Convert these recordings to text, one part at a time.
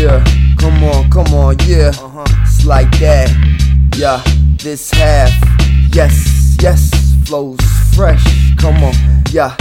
Yeah, come on, come on, yeah. Uh-huh. It's like that. Yeah, this half. Yes, yes, flows fresh. Come on, yeah.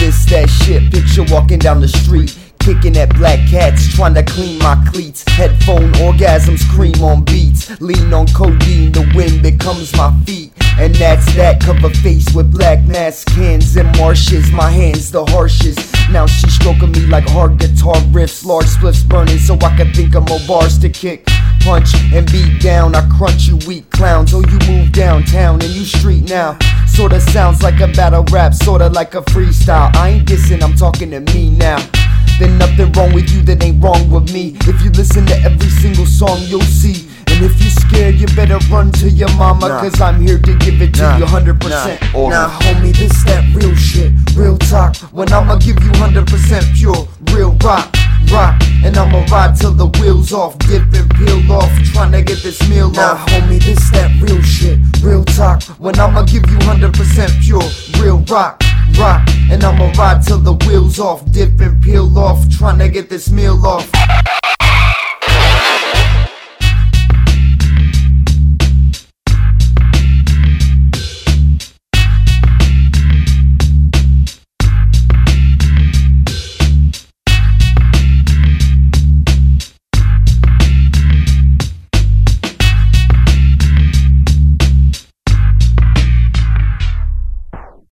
This that shit. Picture walking down the street. Kicking at black cats, trying to clean my cleats. Headphone orgasms, cream on beats. Lean on codeine, the wind becomes my feet. And that's that. Cover face with black mask cans and marshes. My hands the harshest. Now she stroking me like hard guitar riffs. Large spliffs burning so I can think of more bars to kick. Punch and beat down. I crunch you weak clowns. Oh, you move downtown and you street now. Sorta sounds like a battle rap, sorta like a freestyle. I ain't dissing, I'm talking to me now. Then nothing wrong with you that ain't wrong with me. If you listen to every single song, you'll see. And if you're scared, you better run to your mama, Nah. cause I'm here to give it to Nah. you 100%. Nah. Or- Now, homie, this that real shit, real talk. When I'ma give you 100% pure, real rock, rock. And I'ma ride till the wheels off, dip and peel off, trying to get this meal Nah. off. Homie, this that real shit, real talk. When I'ma give you 100% pure, real rock, rock. And I'ma ride till the wheels off, dip and peel off, trying to get this meal off.